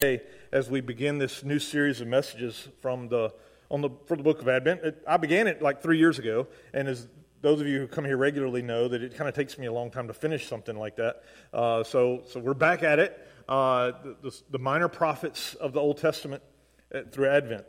today as we begin this new series of messages from the on the for the book of Advent. It, I began it like three years ago, and as those of you who come here regularly know that it kind of takes me a long time to finish something like that. Uh, so so we're back at it. Uh, the, the, the, minor prophets of the Old Testament uh, through Advent.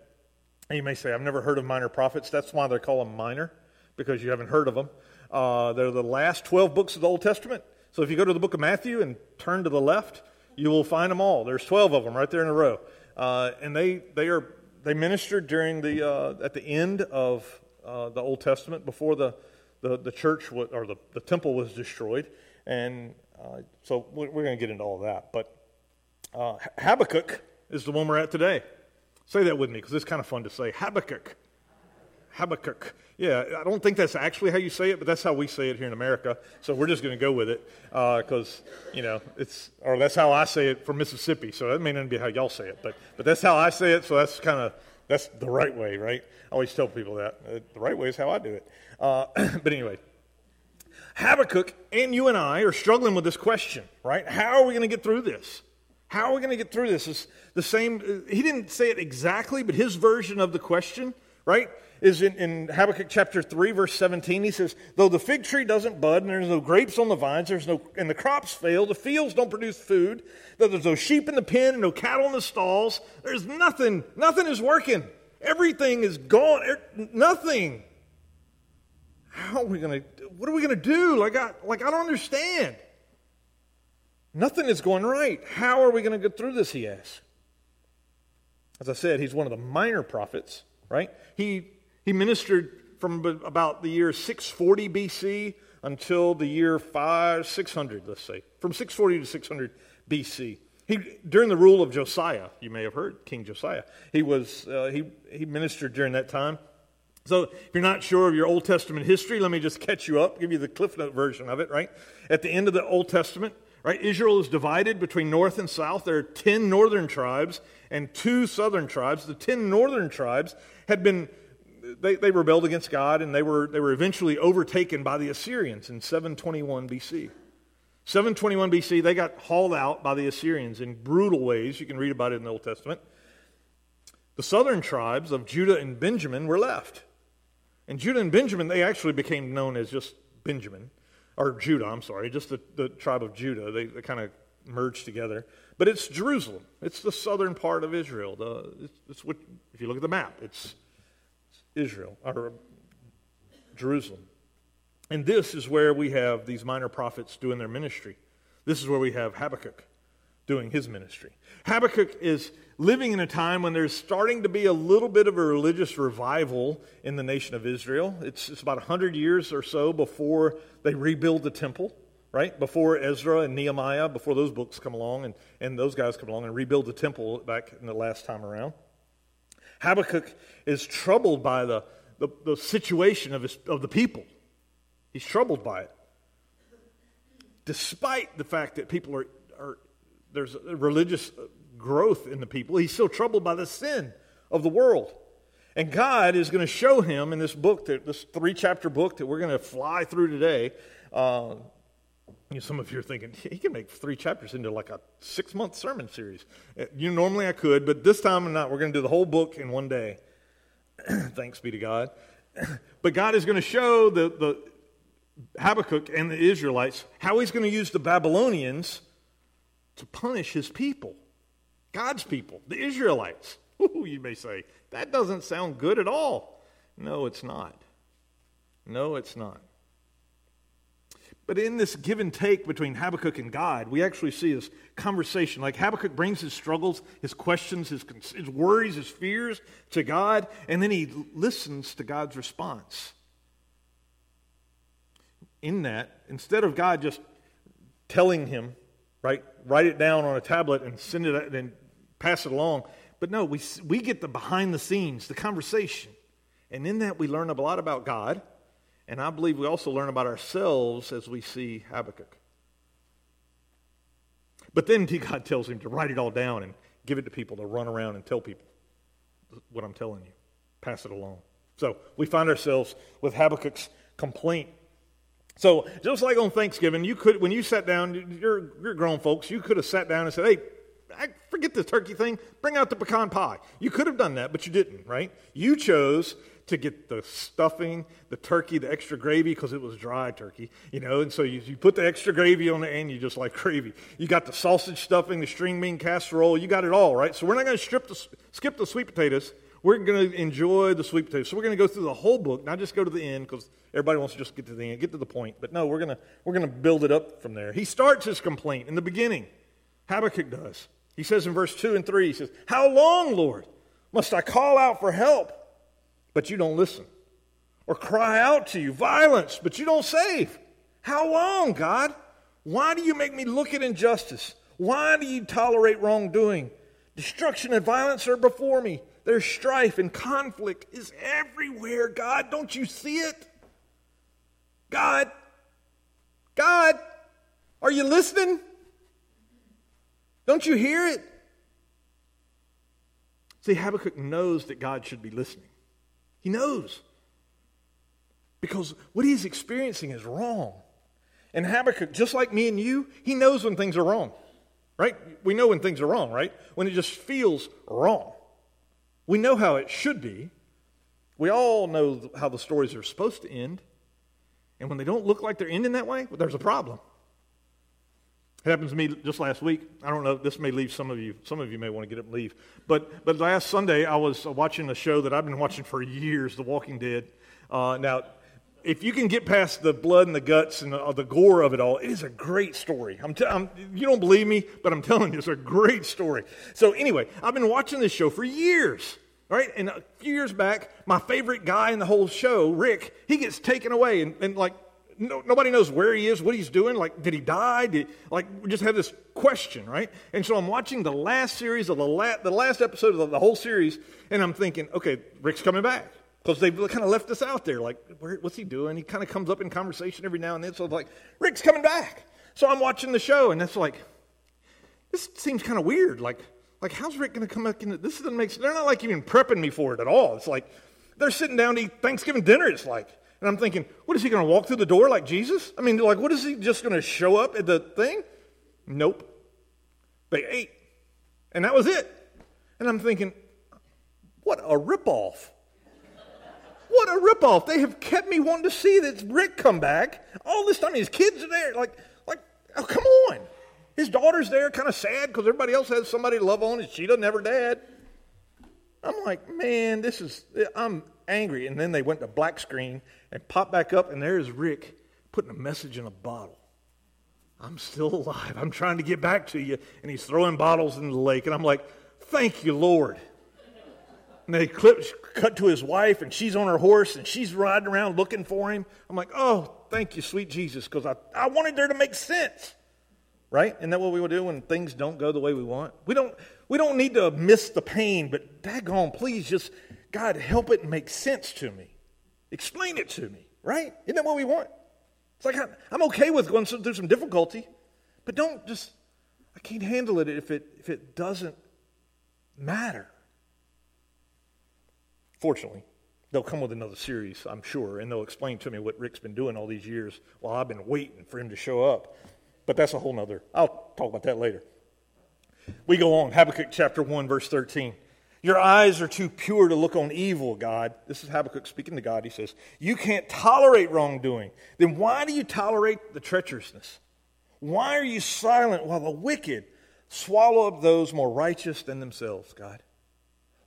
And you may say, I've never heard of minor prophets. That's why they call them minor, because you haven't heard of them. Uh, they're the last 12 books of the Old Testament. So if you go to the book of Matthew and turn to the left, you will find them all. There's 12 of them right there in a row. Uh, and they, they, are, they ministered during the, uh, at the end of uh, the Old Testament before the, the, the church was, or the, the temple was destroyed. And uh, so we're, we're going to get into all that. But uh, Habakkuk is the one we're at today. Say that with me because it's kind of fun to say. Habakkuk. Habakkuk. Yeah, I don't think that's actually how you say it, but that's how we say it here in America. So we're just going to go with it because, uh, you know, it's, or that's how I say it from Mississippi. So that may not be how y'all say it, but, but that's how I say it. So that's kind of, that's the right way, right? I always tell people that. Uh, the right way is how I do it. Uh, but anyway, Habakkuk and you and I are struggling with this question, right? How are we going to get through this? How are we going to get through this? Is the same. Uh, he didn't say it exactly, but his version of the question, right? Is in, in Habakkuk chapter 3, verse 17. He says, Though the fig tree doesn't bud, and there's no grapes on the vines, there's no, and the crops fail, the fields don't produce food, though there's no sheep in the pen and no cattle in the stalls, there's nothing, nothing is working. Everything is gone. Er, nothing. How are we going to, what are we going to do? Like I, like, I don't understand. Nothing is going right. How are we going to get through this, he asks. As I said, he's one of the minor prophets, right? He he ministered from about the year 640 BC until the year 5, 600, let's say, from 640 to 600 BC. He, during the rule of Josiah, you may have heard King Josiah, he, was, uh, he, he ministered during that time. So if you're not sure of your Old Testament history, let me just catch you up, give you the Cliff Note version of it, right? At the end of the Old Testament, right, Israel is divided between north and south. There are 10 northern tribes and two southern tribes. The 10 northern tribes had been they, they rebelled against God and they were, they were eventually overtaken by the Assyrians in 721 BC. 721 BC, they got hauled out by the Assyrians in brutal ways. You can read about it in the Old Testament. The southern tribes of Judah and Benjamin were left. And Judah and Benjamin, they actually became known as just Benjamin, or Judah, I'm sorry, just the, the tribe of Judah. They, they kind of merged together. But it's Jerusalem. It's the southern part of Israel. The, it's, it's what, if you look at the map, it's Israel, or Jerusalem. And this is where we have these minor prophets doing their ministry. This is where we have Habakkuk doing his ministry. Habakkuk is living in a time when there's starting to be a little bit of a religious revival in the nation of Israel. It's, it's about 100 years or so before they rebuild the temple, right? Before Ezra and Nehemiah, before those books come along and, and those guys come along and rebuild the temple back in the last time around. Habakkuk is troubled by the, the, the situation of, his, of the people. He's troubled by it. Despite the fact that people are, are there's religious growth in the people, he's still troubled by the sin of the world. And God is going to show him in this book, that, this three chapter book that we're going to fly through today, uh, you know, some of you are thinking, he can make three chapters into like a six month sermon series. Uh, you know, normally I could, but this time I'm not. We're going to do the whole book in one day. Thanks be to God. but God is going to show the, the Habakkuk and the Israelites how he's going to use the Babylonians to punish his people, God's people, the Israelites. Ooh, you may say, that doesn't sound good at all. No, it's not. No, it's not. But in this give and take between Habakkuk and God, we actually see this conversation. Like Habakkuk brings his struggles, his questions, his, his worries, his fears to God, and then he listens to God's response. In that, instead of God just telling him, right, write it down on a tablet and send it and pass it along, but no, we, we get the behind the scenes, the conversation. And in that, we learn a lot about God and I believe we also learn about ourselves as we see Habakkuk. But then God tells him to write it all down and give it to people to run around and tell people what I'm telling you. Pass it along. So we find ourselves with Habakkuk's complaint. So just like on Thanksgiving, you could when you sat down, you're, you're grown folks, you could have sat down and said, "Hey, I forget the turkey thing. Bring out the pecan pie. You could have done that, but you didn't, right? You chose to get the stuffing, the turkey, the extra gravy, because it was dry turkey, you know, and so you, you put the extra gravy on the end, you just like gravy. You got the sausage stuffing, the string bean casserole, you got it all, right? So we're not going to strip the, skip the sweet potatoes. We're going to enjoy the sweet potatoes. So we're going to go through the whole book, not just go to the end, because everybody wants to just get to the end, get to the point. But no, we're going to, we're going to build it up from there. He starts his complaint in the beginning. Habakkuk does. He says in verse 2 and 3, he says, How long, Lord, must I call out for help? But you don't listen. Or cry out to you, violence, but you don't save. How long, God? Why do you make me look at injustice? Why do you tolerate wrongdoing? Destruction and violence are before me. There's strife and conflict is everywhere. God, don't you see it? God, God, are you listening? Don't you hear it? See, Habakkuk knows that God should be listening. He knows. Because what he's experiencing is wrong. And Habakkuk, just like me and you, he knows when things are wrong, right? We know when things are wrong, right? When it just feels wrong. We know how it should be. We all know how the stories are supposed to end. And when they don't look like they're ending that way, well, there's a problem. It happened to me just last week. I don't know. This may leave some of you. Some of you may want to get up and leave. But but last Sunday I was watching a show that I've been watching for years, The Walking Dead. Uh, now, if you can get past the blood and the guts and the, uh, the gore of it all, it is a great story. I'm, t- I'm you don't believe me, but I'm telling you, it's a great story. So anyway, I've been watching this show for years. Right? And a few years back, my favorite guy in the whole show, Rick, he gets taken away and, and like no, nobody knows where he is, what he's doing. Like, did he die? Did, like, we just have this question, right? And so I'm watching the last series of the, la- the last episode of the, the whole series, and I'm thinking, okay, Rick's coming back. Because they've kind of left us out there. Like, where, what's he doing? He kind of comes up in conversation every now and then. So it's like, Rick's coming back. So I'm watching the show, and that's like, this seems kind of weird. Like, like how's Rick going to come back into this? Doesn't make sense. They're not like even prepping me for it at all. It's like they're sitting down to eat Thanksgiving dinner. It's like, and I'm thinking, what is he going to walk through the door like Jesus? I mean, like, what is he just going to show up at the thing? Nope. They ate. And that was it. And I'm thinking, what a ripoff. What a ripoff. They have kept me wanting to see this Rick come back. All this time, his kids are there. Like, like, oh, come on. His daughter's there, kind of sad because everybody else has somebody to love on, and she doesn't have her dad. I'm like, man, this is, I'm angry. And then they went to black screen and popped back up, and there's Rick putting a message in a bottle. I'm still alive. I'm trying to get back to you. And he's throwing bottles in the lake. And I'm like, thank you, Lord. And they clip, cut to his wife, and she's on her horse, and she's riding around looking for him. I'm like, oh, thank you, sweet Jesus, because I, I wanted there to make sense. Right? Isn't that what we will do when things don't go the way we want? We don't, we don't need to miss the pain, but daggone, please just, God, help it make sense to me. Explain it to me, right? Isn't that what we want? It's like I'm okay with going through some difficulty, but don't just, I can't handle it if it, if it doesn't matter. Fortunately, they'll come with another series, I'm sure, and they'll explain to me what Rick's been doing all these years while I've been waiting for him to show up. But that's a whole nother, I'll talk about that later. We go on, Habakkuk chapter 1, verse 13. Your eyes are too pure to look on evil, God. This is Habakkuk speaking to God. He says, You can't tolerate wrongdoing. Then why do you tolerate the treacherousness? Why are you silent while the wicked swallow up those more righteous than themselves, God?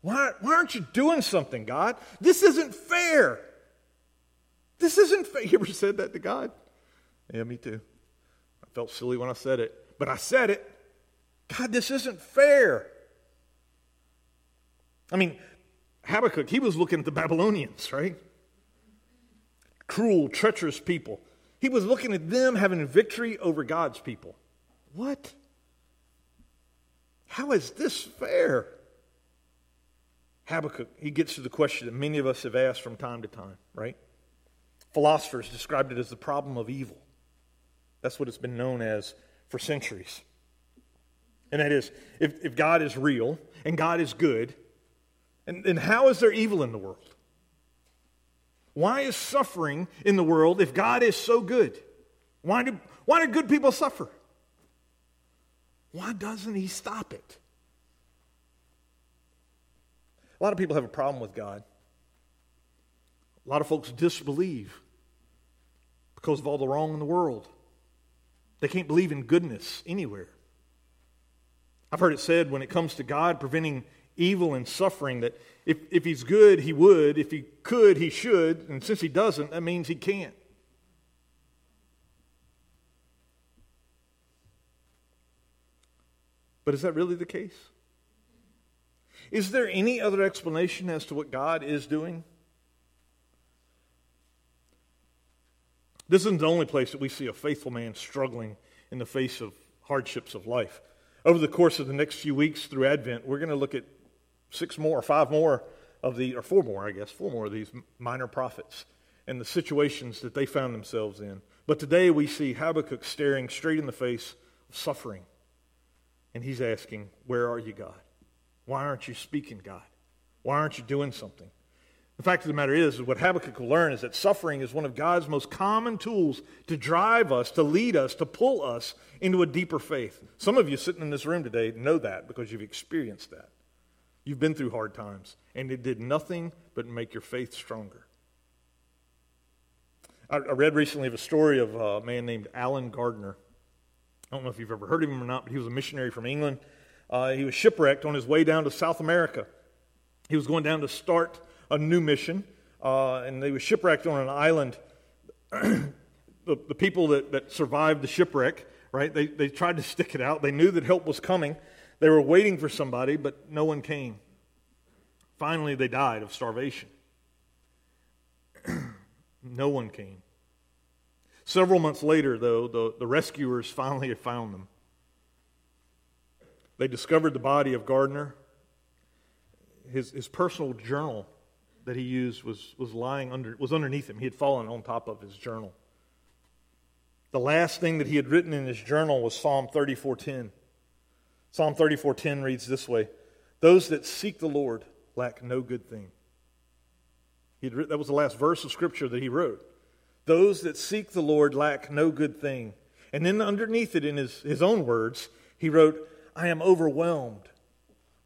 Why, why aren't you doing something, God? This isn't fair. This isn't fair. You ever said that to God? Yeah, me too. I felt silly when I said it, but I said it. God, this isn't fair. I mean, Habakkuk, he was looking at the Babylonians, right? Cruel, treacherous people. He was looking at them having victory over God's people. What? How is this fair? Habakkuk, he gets to the question that many of us have asked from time to time, right? Philosophers described it as the problem of evil. That's what it's been known as for centuries. And that is, if, if God is real and God is good, and, and how is there evil in the world? Why is suffering in the world if God is so good? Why do, why do good people suffer? Why doesn't He stop it? A lot of people have a problem with God. A lot of folks disbelieve because of all the wrong in the world. They can't believe in goodness anywhere. I've heard it said when it comes to God preventing evil and suffering that if, if He's good, He would. If He could, He should. And since He doesn't, that means He can't. But is that really the case? Is there any other explanation as to what God is doing? This isn't the only place that we see a faithful man struggling in the face of hardships of life. Over the course of the next few weeks through Advent, we're going to look at six more, five more of the, or four more, I guess, four more of these minor prophets and the situations that they found themselves in. But today we see Habakkuk staring straight in the face of suffering. And he's asking, Where are you, God? Why aren't you speaking, God? Why aren't you doing something? The fact of the matter is, is what Habakkuk will learn is that suffering is one of God's most common tools to drive us, to lead us, to pull us into a deeper faith. Some of you sitting in this room today know that because you've experienced that. You've been through hard times, and it did nothing but make your faith stronger. I, I read recently of a story of a man named Allen Gardiner. I don't know if you've ever heard of him or not, but he was a missionary from England. Uh, he was shipwrecked on his way down to South America. He was going down to start a new mission, uh, and they were shipwrecked on an island. the, the people that, that survived the shipwreck, right, they, they tried to stick it out. They knew that help was coming. They were waiting for somebody, but no one came. Finally, they died of starvation. no one came. Several months later, though, the, the rescuers finally had found them. They discovered the body of Gardiner. His, his personal journal that he used was, was lying under, was underneath him. He had fallen on top of his journal. The last thing that he had written in his journal was Psalm 34:10. Psalm 34:10 reads this way: "Those that seek the Lord lack no good thing." Written, that was the last verse of scripture that he wrote. Those that seek the Lord lack no good thing. And then underneath it, in his, his own words, he wrote, I am overwhelmed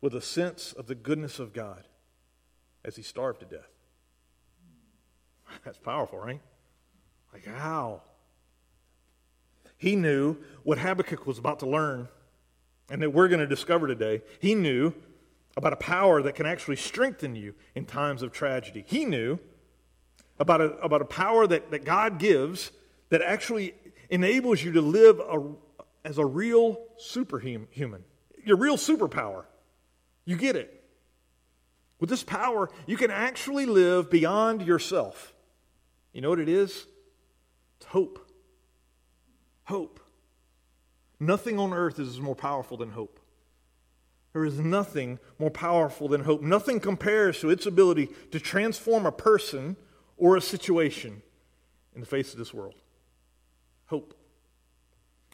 with a sense of the goodness of God as he starved to death. That's powerful, right? Like, how? He knew what Habakkuk was about to learn and that we're going to discover today. He knew about a power that can actually strengthen you in times of tragedy. He knew about a, about a power that, that God gives that actually enables you to live a, as a real superhuman, your real superpower. You get it. With this power, you can actually live beyond yourself. You know what it is? It's hope. Hope. Nothing on earth is more powerful than hope. There is nothing more powerful than hope. Nothing compares to its ability to transform a person or a situation in the face of this world. Hope.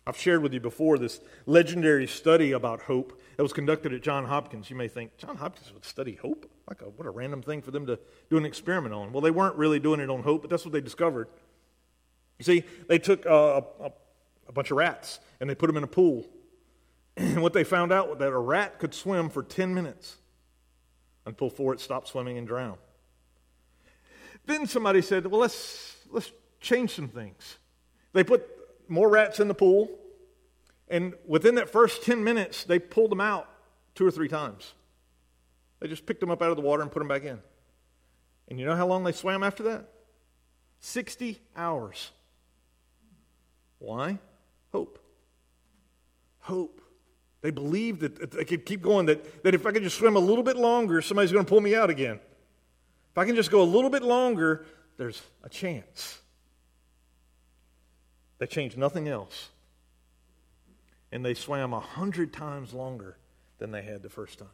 I've shared with you before this legendary study about hope that was conducted at Johns Hopkins. You may think, Johns Hopkins would study hope? Like, a, what a random thing for them to do an experiment on. Well, they weren't really doing it on hope, but that's what they discovered. You see, they took uh, a, a, a bunch of rats and they put them in a pool. And what they found out was that a rat could swim for 10 minutes until before it stopped swimming and drowned. Then somebody said, well, let's, let's change some things. They put more rats in the pool, and within that first 10 minutes, they pulled them out two or three times. They just picked them up out of the water and put them back in. And you know how long they swam after that? 60 hours. Why? Hope. Hope. They believed that they could keep going, that, that if I could just swim a little bit longer, somebody's going to pull me out again. If I can just go a little bit longer, there's a chance. They changed nothing else. And they swam a hundred times longer than they had the first time.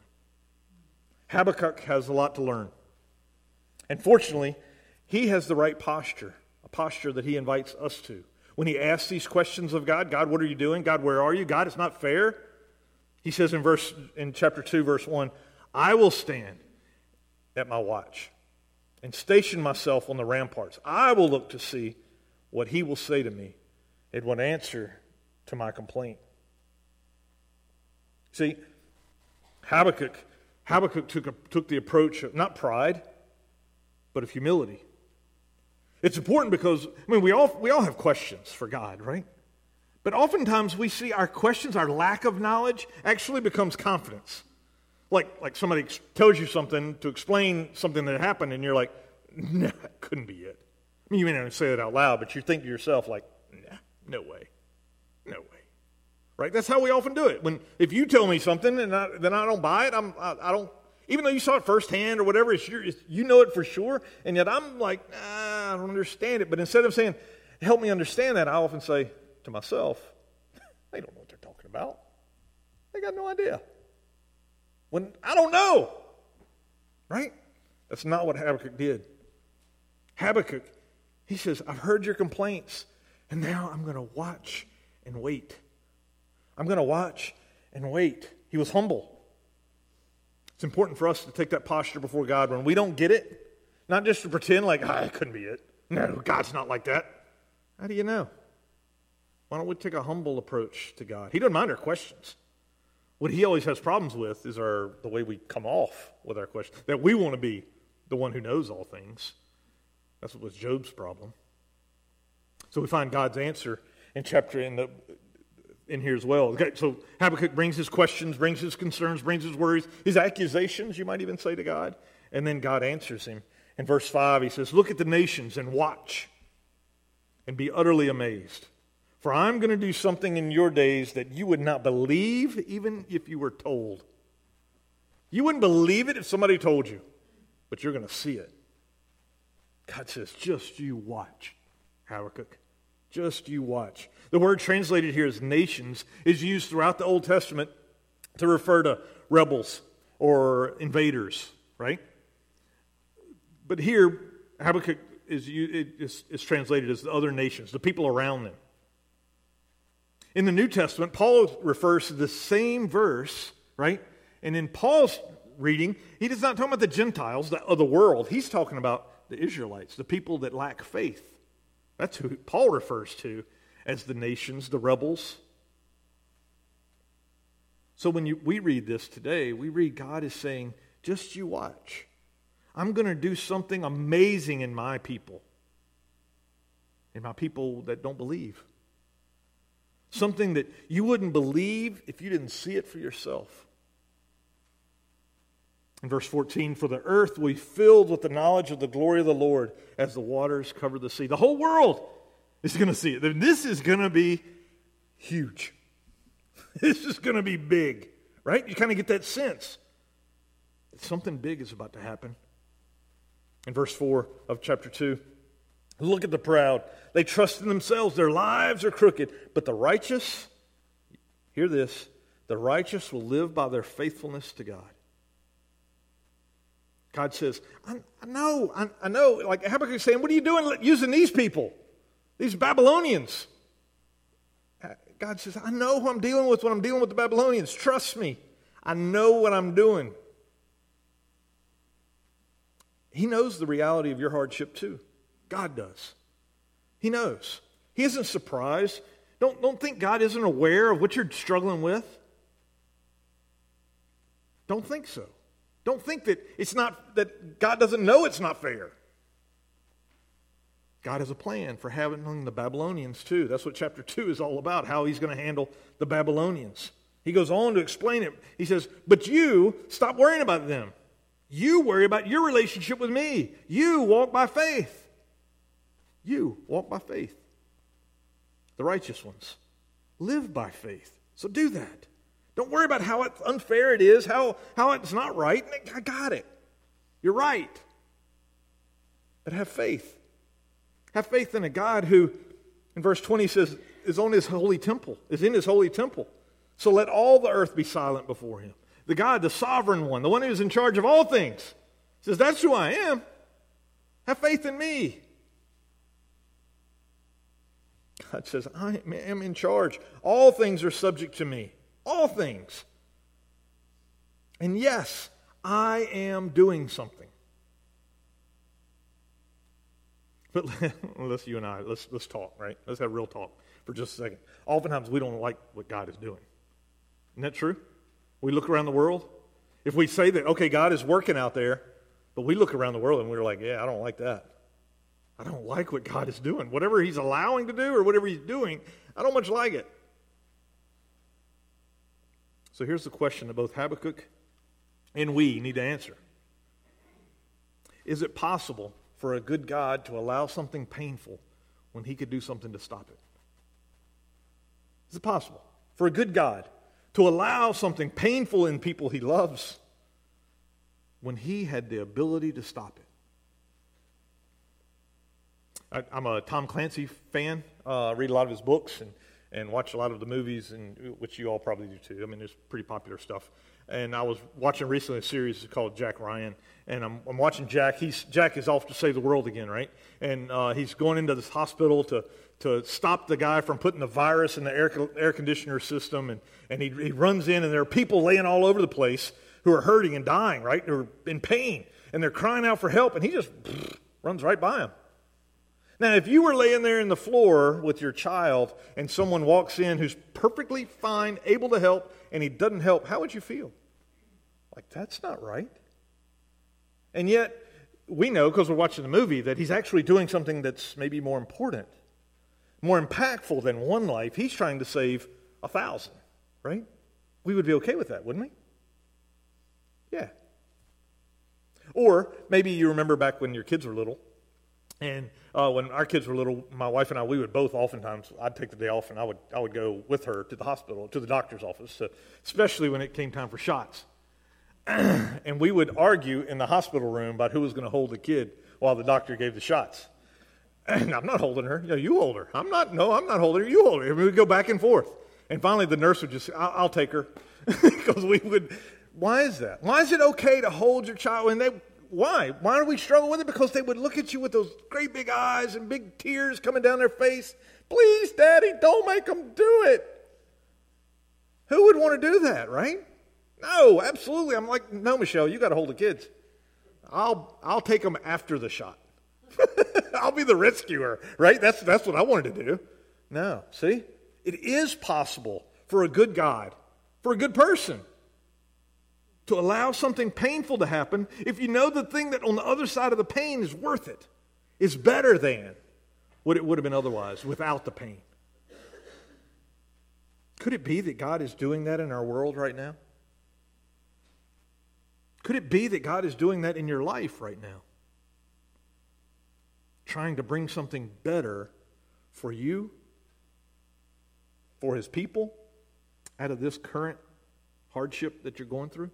Habakkuk has a lot to learn. And fortunately, he has the right posture, a posture that he invites us to. When he asks these questions of God, God, what are you doing? God, where are you? God, it's not fair. He says in verse in chapter 2 verse 1, I will stand at my watch and station myself on the ramparts. I will look to see what he will say to me and what answer to my complaint. See, Habakkuk Habakkuk took, a, took the approach of not pride, but of humility. It's important because, I mean, we all, we all have questions for God, right? But oftentimes we see our questions, our lack of knowledge, actually becomes confidence. Like, like somebody tells you something to explain something that happened, and you're like, nah, that couldn't be it. I mean, you may not say it out loud, but you think to yourself, like, nah, no way. No way. Right? That's how we often do it. When if you tell me something and I, then I don't buy it, I'm, I, I, don't, even though you saw it firsthand or whatever, it's your, it's, you know it for sure, and yet I'm like, nah, I don't understand it. But instead of saying, help me understand that, I often say to myself, they don't know what they're talking about. They got no idea. When I don't know. Right? That's not what Habakkuk did. Habakkuk, he says, I've heard your complaints, and now I'm going to watch and wait. I'm going to watch and wait. He was humble. It's important for us to take that posture before God when we don't get it, not just to pretend like, ah, it couldn't be it. No, God's not like that. How do you know? Why don't we take a humble approach to God? He doesn't mind our questions. What he always has problems with is our the way we come off with our questions. That we want to be the one who knows all things. That's what was Job's problem. So we find God's answer in chapter in the in here as well. Okay, so Habakkuk brings his questions, brings his concerns, brings his worries, his accusations, you might even say to God, and then God answers him. In verse 5, he says, Look at the nations and watch and be utterly amazed. For I'm going to do something in your days that you would not believe even if you were told. You wouldn't believe it if somebody told you, but you're going to see it. God says, just you watch, Habakkuk. Just you watch. The word translated here as nations is used throughout the Old Testament to refer to rebels or invaders, right? But here, Habakkuk is, is, is translated as the other nations, the people around them. In the New Testament, Paul refers to the same verse, right? And in Paul's reading, he does not talk about the Gentiles of the world. He's talking about the Israelites, the people that lack faith. That's who Paul refers to as the nations, the rebels. So when you, we read this today, we read God is saying, just you watch. I'm going to do something amazing in my people, in my people that don't believe. Something that you wouldn't believe if you didn't see it for yourself. In verse 14, for the earth will be filled with the knowledge of the glory of the Lord as the waters cover the sea. The whole world is going to see it. This is going to be huge. This is going to be big, right? You kind of get that sense. that Something big is about to happen. In verse 4 of chapter 2, Look at the proud. They trust in themselves. Their lives are crooked. But the righteous, hear this, the righteous will live by their faithfulness to God. God says, I, I know, I, I, know. Like Habakkuk is saying, what are you doing using these people, these Babylonians? God says, I know who I'm dealing with when I'm dealing with the Babylonians. Trust me. I know what I'm doing. He knows the reality of your hardship too. God does. He knows. He isn't surprised. Don't, don't think God isn't aware of what you're struggling with. Don't think so. Don't think that it's not that God doesn't know it's not fair. God has a plan for having the Babylonians too. That's what chapter 2 is all about, how he's going to handle the Babylonians. He goes on to explain it. He says, But you, stop worrying about them. You worry about your relationship with me. You walk by faith. You walk by faith. The righteous ones live by faith. So do that. Don't worry about how unfair it is, how, how it's not right. I got it. You're right. But have faith. Have faith in a God who, in verse 20 says, is on his holy temple, is in his holy temple. So let all the earth be silent before him. The God, the sovereign one, the one who's in charge of all things, says, That's who I am. Have faith in me. God says, I am in charge. All things are subject to me. All things. And yes, I am doing something. But let's you and I let's let's talk, right? Let's have real talk for just a second. Oftentimes we don't like what God is doing. Isn't that true? We look around the world If we say that, okay, God is working out there, but we look around the world and we're like, yeah, I don't like that. I don't like what God is doing. Whatever He's allowing to do or whatever He's doing, I don't much like it. So here's the question that both Habakkuk and we need to answer Is it possible for a good God to allow something painful when He could do something to stop it? Is it possible for a good God to allow something painful in people He loves when He had the ability to stop it? I, am a Tom Clancy fan. Uh, I read a lot of his books and, and watch a lot of the movies, and which you all probably do too. I mean, there's pretty popular stuff. And I was watching recently a series called Jack Ryan, and I'm, I'm watching Jack. He's Jack is off to save the world again, right? And uh, he's going into this hospital to to stop the guy from putting the virus in the air air conditioner system, and and he, he runs in, and there are people laying all over the place who are hurting and dying, right? Who are in pain, and they're crying out for help, and he just runs right by them now, if you were laying there in the floor with your child and someone walks in who's perfectly fine, able to help, and he doesn't help, how would you feel? Like, that's not right. And yet, we know because we're watching the movie that he's actually doing something that's maybe more important, more impactful than one life. He's trying to save a thousand, right? We would be okay with that, wouldn't we? Yeah. Or maybe you remember back when your kids were little and uh, when our kids were little, my wife and I, we would both oftentimes, I'd take the day off and I would, I would go with her to the hospital, to the doctor's office, to, especially when it came time for shots. and we would argue in the hospital room about who was going to hold the kid while the doctor gave the shots. And I'm not holding her. You, you hold her. I'm not, no, I'm not holding her. You hold her. And we would go back and forth. And finally, the nurse would just, I'll, I'll take her. because we would, why is that? Why is it okay to hold your child? And they, why? Why do we struggle with it? Because they would look at you with those great big eyes and big tears coming down their face. Please, Daddy, don't make them do it. Who would want to do that, right? No, absolutely. I'm like, no, Michelle, you got to hold the kids. I'll I'll take them after the shot. I'll be the rescuer, right? That's that's what I wanted to do. No, see, it is possible for a good God, for a good person, to allow something painful to happen if you know the thing that on the other side of the pain is worth it, is better than what it would have been otherwise without the pain. Could it be that God is doing that in our world right now? Could it be that God is doing that in your life right now? Trying to bring something better for you, for His people, out of this current hardship that you're going through?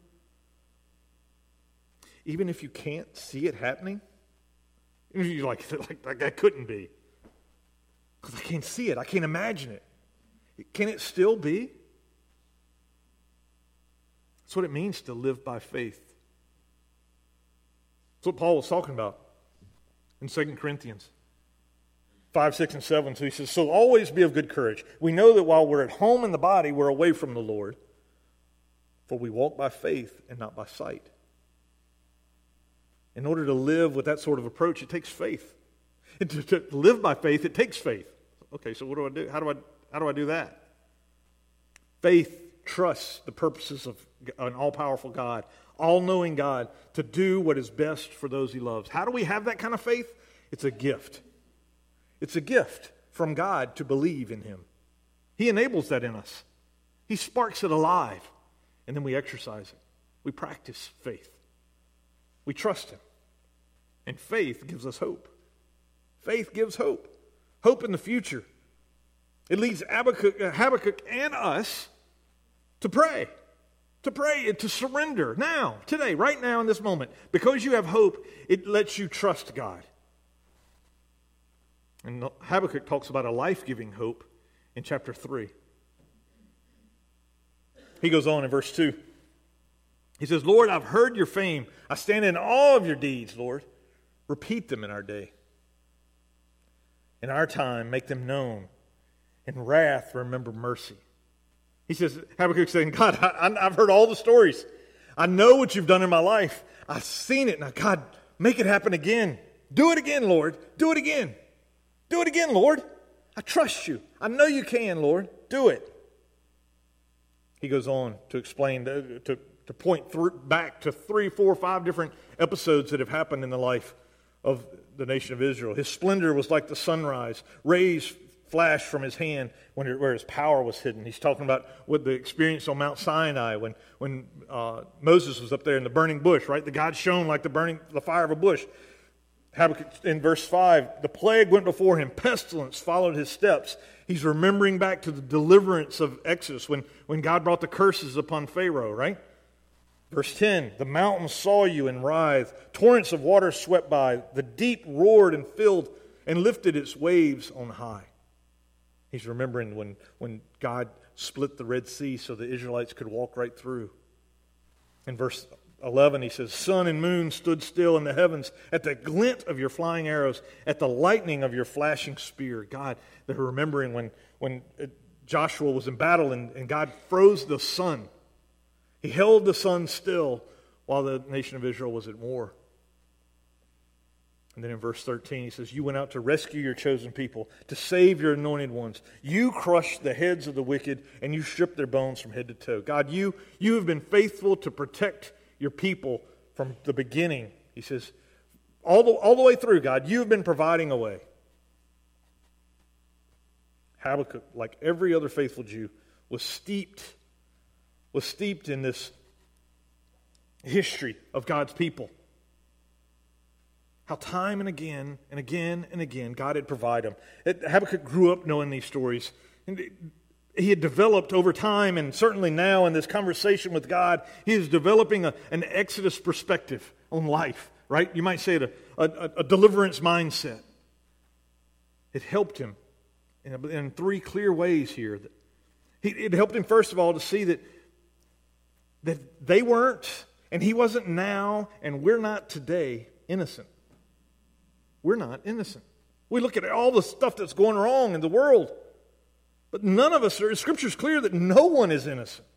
even if you can't see it happening? You're like, like, like that couldn't be. Because I can't see it. I can't imagine it. Can it still be? That's what it means to live by faith. That's what Paul was talking about in 2 Corinthians 5, 6, and 7. So he says, So always be of good courage. We know that while we're at home in the body, we're away from the Lord. For we walk by faith and not by sight. In order to live with that sort of approach, it takes faith. To, to live by faith, it takes faith. Okay, so what do I do? How do I, how do, I do that? Faith trusts the purposes of an all powerful God, all knowing God, to do what is best for those he loves. How do we have that kind of faith? It's a gift. It's a gift from God to believe in him. He enables that in us, He sparks it alive, and then we exercise it. We practice faith. We trust Him. And faith gives us hope. Faith gives hope. Hope in the future. It leads Habakkuk, Habakkuk and us to pray, to pray, and to surrender now, today, right now, in this moment. Because you have hope, it lets you trust God. And Habakkuk talks about a life giving hope in chapter 3. He goes on in verse 2. He says, Lord, I've heard your fame. I stand in awe of your deeds, Lord. Repeat them in our day. In our time, make them known. In wrath, remember mercy. He says, Habakkuk saying, God, I, have heard all the stories. I know what you've done in my life. I've seen it. Now, God, make it happen again. Do it again, Lord. Do it again. Do it again, Lord. I trust you. I know you can, Lord. Do it. He goes on to explain, to to point back to three, four, five different episodes that have happened in the life of the nation of Israel. His splendor was like the sunrise, rays flashed from his hand when it, where his power was hidden. He's talking about what the experience on Mount Sinai when, when uh, Moses was up there in the burning bush, right? The God shone like the burning the fire of a bush. Habakkuk in verse 5, the plague went before him, pestilence followed his steps. He's remembering back to the deliverance of Exodus when, when God brought the curses upon Pharaoh, right? Verse 10 The mountains saw you and writhed, torrents of water swept by, the deep roared and filled and lifted its waves on high. He's remembering when, when God split the Red Sea so the Israelites could walk right through. In verse 11, he says, Sun and moon stood still in the heavens at the glint of your flying arrows, at the lightning of your flashing spear. God, they're remembering when, when uh, Joshua was in battle and, and God froze the sun. He held the sun still while the nation of Israel was at war. And then in verse 13, he says, You went out to rescue your chosen people, to save your anointed ones. You crushed the heads of the wicked, and you stripped their bones from head to toe. God, you, you have been faithful to protect your people from the beginning. He says, all the, all the way through, God, you have been providing a way. Habakkuk, like every other faithful Jew, was steeped, was steeped in this history of God's people. How time and again and again and again God had provided them. Habakkuk grew up knowing these stories. And he had developed over time, and certainly now in this conversation with God, he is developing a, an Exodus perspective on life, right? You might say it a, a, a deliverance mindset. It helped him in, in three clear ways here. He, it helped him, first of all, to see that, that they weren't, and he wasn't now, and we're not today innocent. We're not innocent. We look at all the stuff that's going wrong in the world. But none of us are, Scripture's clear that no one is innocent.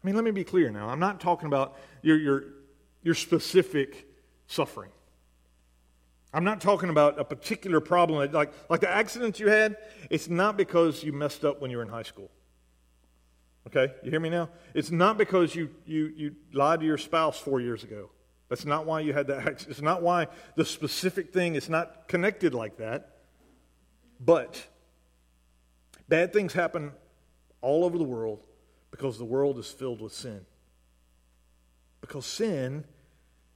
I mean, let me be clear now. I'm not talking about your, your, your specific suffering. I'm not talking about a particular problem. Like, like the accident you had, it's not because you messed up when you were in high school. Okay? You hear me now? It's not because you, you, you lied to your spouse four years ago. That's not why you had that. It's not why the specific thing is not connected like that. But Bad things happen all over the world because the world is filled with sin. Because sin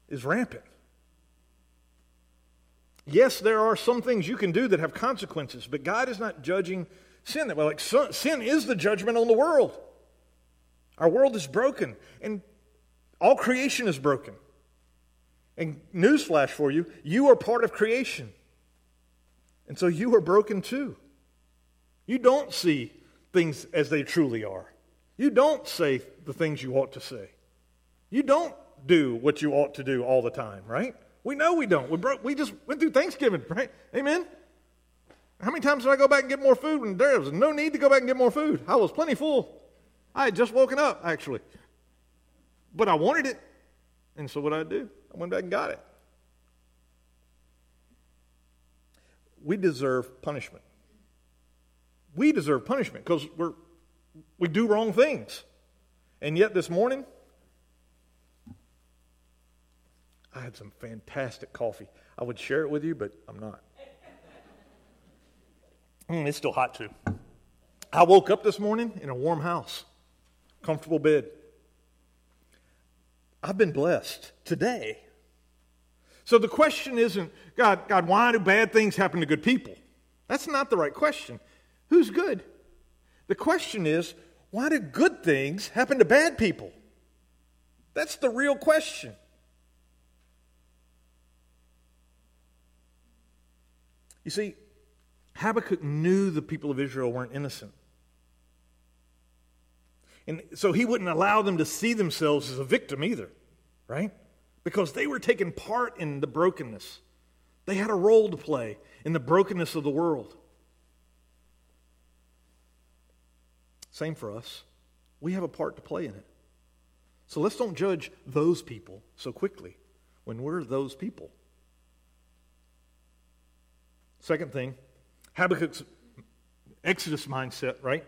is rampant. Yes, there are some things you can do that have consequences, but God is not judging sin that way. Like sin is the judgment on the world. Our world is broken, and all creation is broken. And newsflash for you, you are part of creation. And so you are broken too. You don't see things as they truly are. You don't say the things you ought to say. You don't do what you ought to do all the time, right? We know we don't. We, we just went through Thanksgiving, right? Amen? How many times did I go back and get more food when there was no need to go back and get more food? I was plenty full. I had just woken up, actually. But I wanted it. And so what I do? I went back and got it. We deserve punishment we deserve punishment because we're, we do wrong things. And yet this morning, I had some fantastic coffee. I would share it with you, but I'm not. Mm, it's still hot too. I woke up this morning in a warm house, comfortable bed. I've been blessed today. So the question isn't, God, God, why do bad things happen to good people? That's not the right question. Who's good? The question is, why do good things happen to bad people? That's the real question. You see, Habakkuk knew the people of Israel weren't innocent. And so he wouldn't allow them to see themselves as a victim either, right? Because they were taking part in the brokenness. They had a role to play in the brokenness of the world. Same for us. We have a part to play in it. So let's don't judge those people so quickly when we're those people. Second thing, Habakkuk's Exodus mindset, right?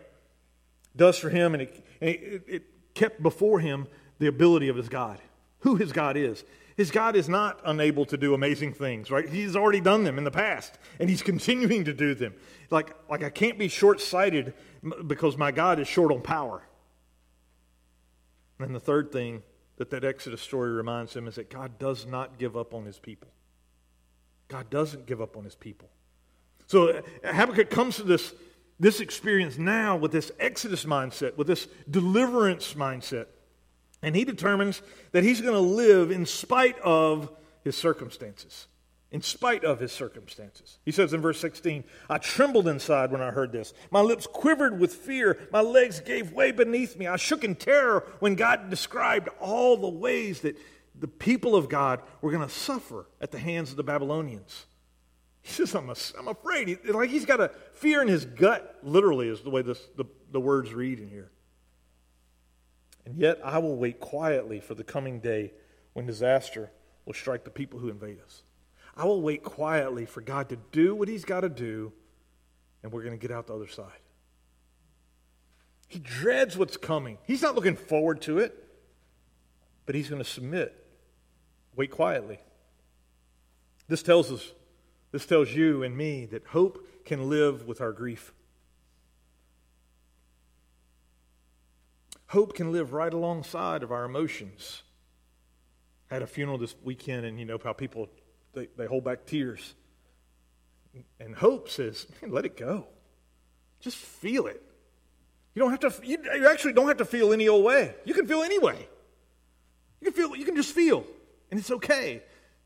Does for him, and it, it, it kept before him the ability of his God, who his God is. His God is not unable to do amazing things, right? He's already done them in the past, and he's continuing to do them. Like, like I can't be short sighted because my God is short on power. And the third thing that that Exodus story reminds him is that God does not give up on his people. God doesn't give up on his people. So uh, Habakkuk comes to this, this experience now with this Exodus mindset, with this deliverance mindset. And he determines that he's going to live in spite of his circumstances. In spite of his circumstances. He says in verse 16, I trembled inside when I heard this. My lips quivered with fear. My legs gave way beneath me. I shook in terror when God described all the ways that the people of God were going to suffer at the hands of the Babylonians. He says, I'm, a, I'm afraid. He, like he's got a fear in his gut, literally, is the way this, the, the words read in here. And yet I will wait quietly for the coming day when disaster will strike the people who invade us. I will wait quietly for God to do what He's got to do, and we're going to get out the other side. He dreads what's coming. He's not looking forward to it, but he's going to submit. Wait quietly. This tells us, this tells you and me that hope can live with our grief. Hope can live right alongside of our emotions. I had a funeral this weekend, and you know how people they, they hold back tears. And hope says, let it go. Just feel it. You don't have to. You, you actually don't have to feel any old way. You can feel anyway. You can feel. You can just feel, and it's okay.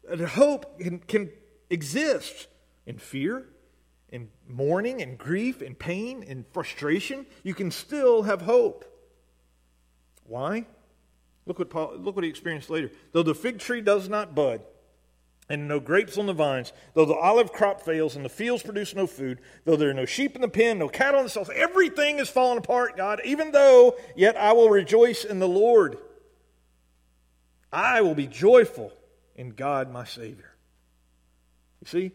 And hope can, can exist in fear, in mourning, in grief, in pain, in frustration. You can still have hope. Why? Look what, Paul, look what he experienced later. Though the fig tree does not bud, and no grapes on the vines, though the olive crop fails and the fields produce no food, though there are no sheep in the pen, no cattle in the stalls, everything is falling apart, God, even though yet I will rejoice in the Lord. I will be joyful in God my Savior. You see?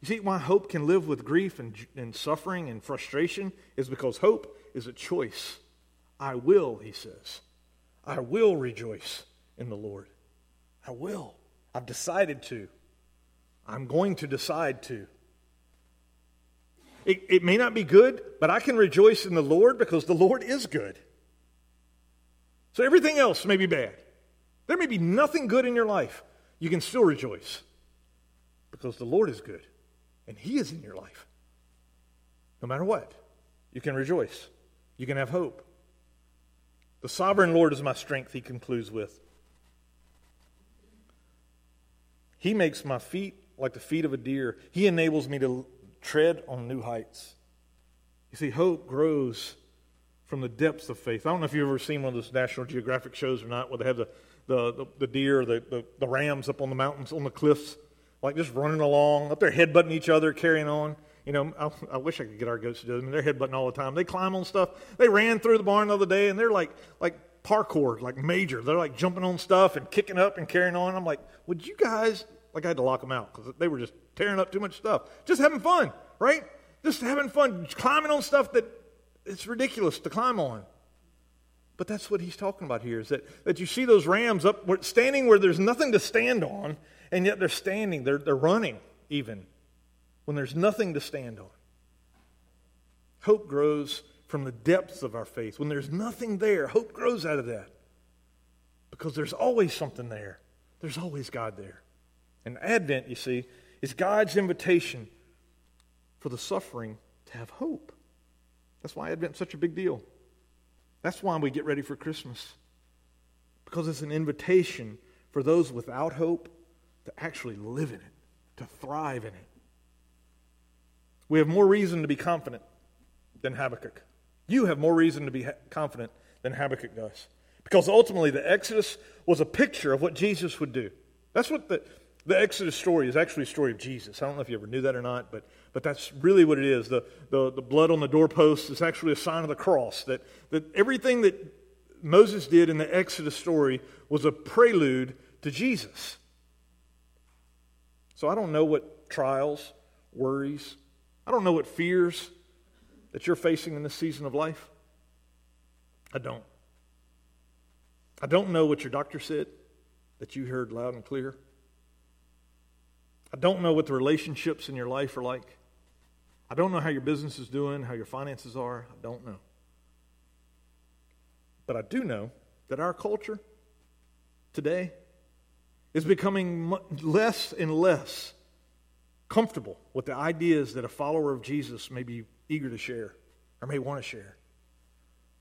You see why hope can live with grief and, and suffering and frustration is because hope is a choice. I will, he says. I will rejoice in the Lord. I will. I've decided to. I'm going to decide to. It, it may not be good, but I can rejoice in the Lord because the Lord is good. So everything else may be bad. There may be nothing good in your life. You can still rejoice because the Lord is good and He is in your life. No matter what, you can rejoice. You can have hope. The sovereign Lord is my strength, he concludes with. He makes my feet like the feet of a deer. He enables me to tread on new heights. You see, hope grows from the depths of faith. I don't know if you've ever seen one of those National Geographic shows or not, where they have the, the, the, the deer, the, the, the rams up on the mountains, on the cliffs, like just running along, up there headbutting each other, carrying on. You know, I, I, wish I could get our goats to do mean, they're headbutting all the time. They climb on stuff. They ran through the barn the other day, and they're like like parkour, like major. They're like jumping on stuff and kicking up and carrying on. I'm like, would you guys? Like I had to lock them out because they were just tearing up too much stuff. Just having fun, right? Just having fun, climbing on stuff that it's ridiculous to climb on. But that's what he's talking about here is that, that you see those rams up standing where there's nothing to stand on, and yet they're standing, they're, they're running even when there's nothing to stand on. Hope grows from the depths of our faith. When there's nothing there, hope grows out of that. Because there's always something there, there's always God there. And Advent, you see, is God's invitation for the suffering to have hope. That's why Advent's such a big deal. That's why we get ready for Christmas. Because it's an invitation for those without hope to actually live in it, to thrive in it. We have more reason to be confident than Habakkuk. You have more reason to be confident than Habakkuk does. Because ultimately, the Exodus was a picture of what Jesus would do. That's what the, the Exodus story is actually a story of Jesus. I don't know if you ever knew that or not, but, but that's really what it is. The, the, the blood on the doorpost is actually a sign of the cross. That, that everything that Moses did in the Exodus story was a prelude to Jesus. So I don't know what trials, worries, I don't know what fears that you're facing in this season of life. I don't. I don't know what your doctor said that you heard loud and clear. I don't know what the relationships in your life are like. I don't know how your business is doing, how your finances are. I don't know. But I do know that our culture today is becoming less and less comfortable with the ideas that a follower of Jesus may be eager to share or may want to share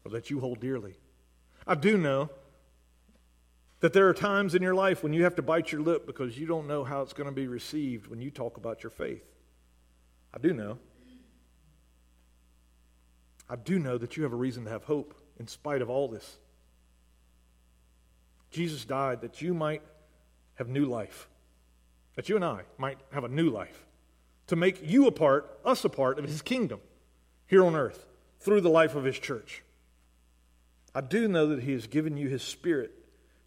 or that you hold dearly. I do know that there are times in your life when you have to bite your lip because you don't know how it's going to be received when you talk about your faith. I do know. I do know that you have a reason to have hope in spite of all this. Jesus died that you might have new life, that you and I might have a new life, to make you a part, us a part of his kingdom here on earth through the life of his church. I do know that he has given you his spirit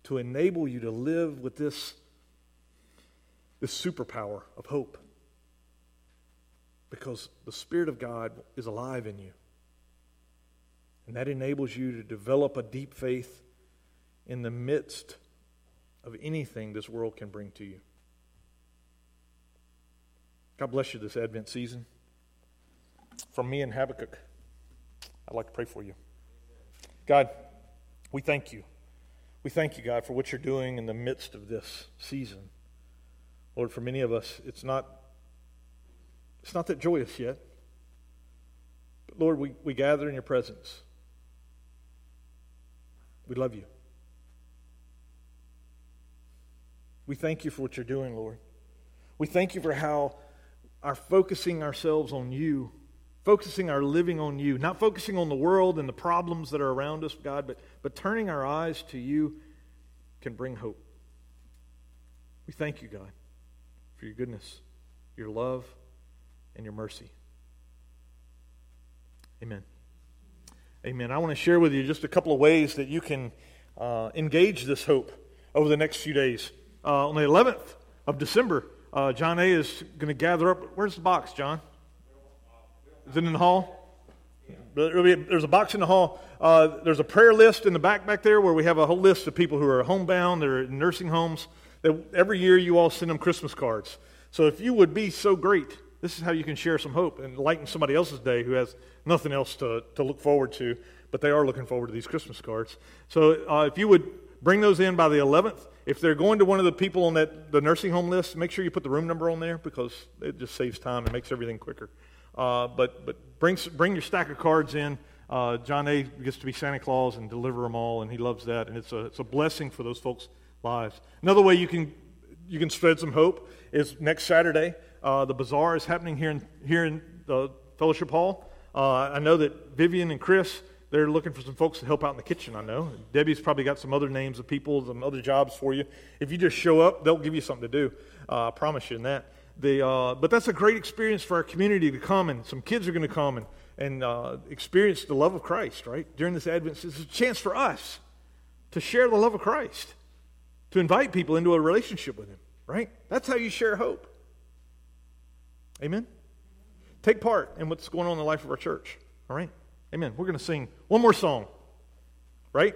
to enable you to live with this, this superpower of hope. Because the Spirit of God is alive in you. And that enables you to develop a deep faith in the midst of anything this world can bring to you. God bless you this Advent season. From me and Habakkuk, I'd like to pray for you. God, we thank you. We thank you, God, for what you're doing in the midst of this season. Lord, for many of us, it's not, it's not that joyous yet. But Lord, we, we gather in your presence. We love you. We thank you for what you're doing, Lord. We thank you for how our focusing ourselves on you, focusing our living on you, not focusing on the world and the problems that are around us, God, but, but turning our eyes to you can bring hope. We thank you, God, for your goodness, your love, and your mercy. Amen. Amen. I want to share with you just a couple of ways that you can uh, engage this hope over the next few days. Uh, on the 11th of December, uh, John A. is going to gather up. Where's the box, John? Is it in the hall? There's a box in the hall. Uh, there's a prayer list in the back back there where we have a whole list of people who are homebound, they're in nursing homes. every year you all send them Christmas cards. So if you would be so great, this is how you can share some hope and lighten somebody else's day who has nothing else to, to look forward to, but they are looking forward to these Christmas cards. So uh, if you would bring those in by the 11th, if they're going to one of the people on that the nursing home list, make sure you put the room number on there because it just saves time and makes everything quicker. Uh, but but bring, bring your stack of cards in. Uh, John A. gets to be Santa Claus and deliver them all, and he loves that. And it's a, it's a blessing for those folks' lives. Another way you can, you can spread some hope is next Saturday. Uh, the bazaar is happening here in, here in the fellowship hall. Uh, I know that Vivian and Chris, they're looking for some folks to help out in the kitchen, I know. Debbie's probably got some other names of people, some other jobs for you. If you just show up, they'll give you something to do. Uh, I promise you in that. The, uh, but that's a great experience for our community to come, and some kids are going to come and, and uh, experience the love of Christ, right? During this Advent, it's a chance for us to share the love of Christ, to invite people into a relationship with Him, right? That's how you share hope. Amen? Take part in what's going on in the life of our church, all right? Amen. We're going to sing one more song, right?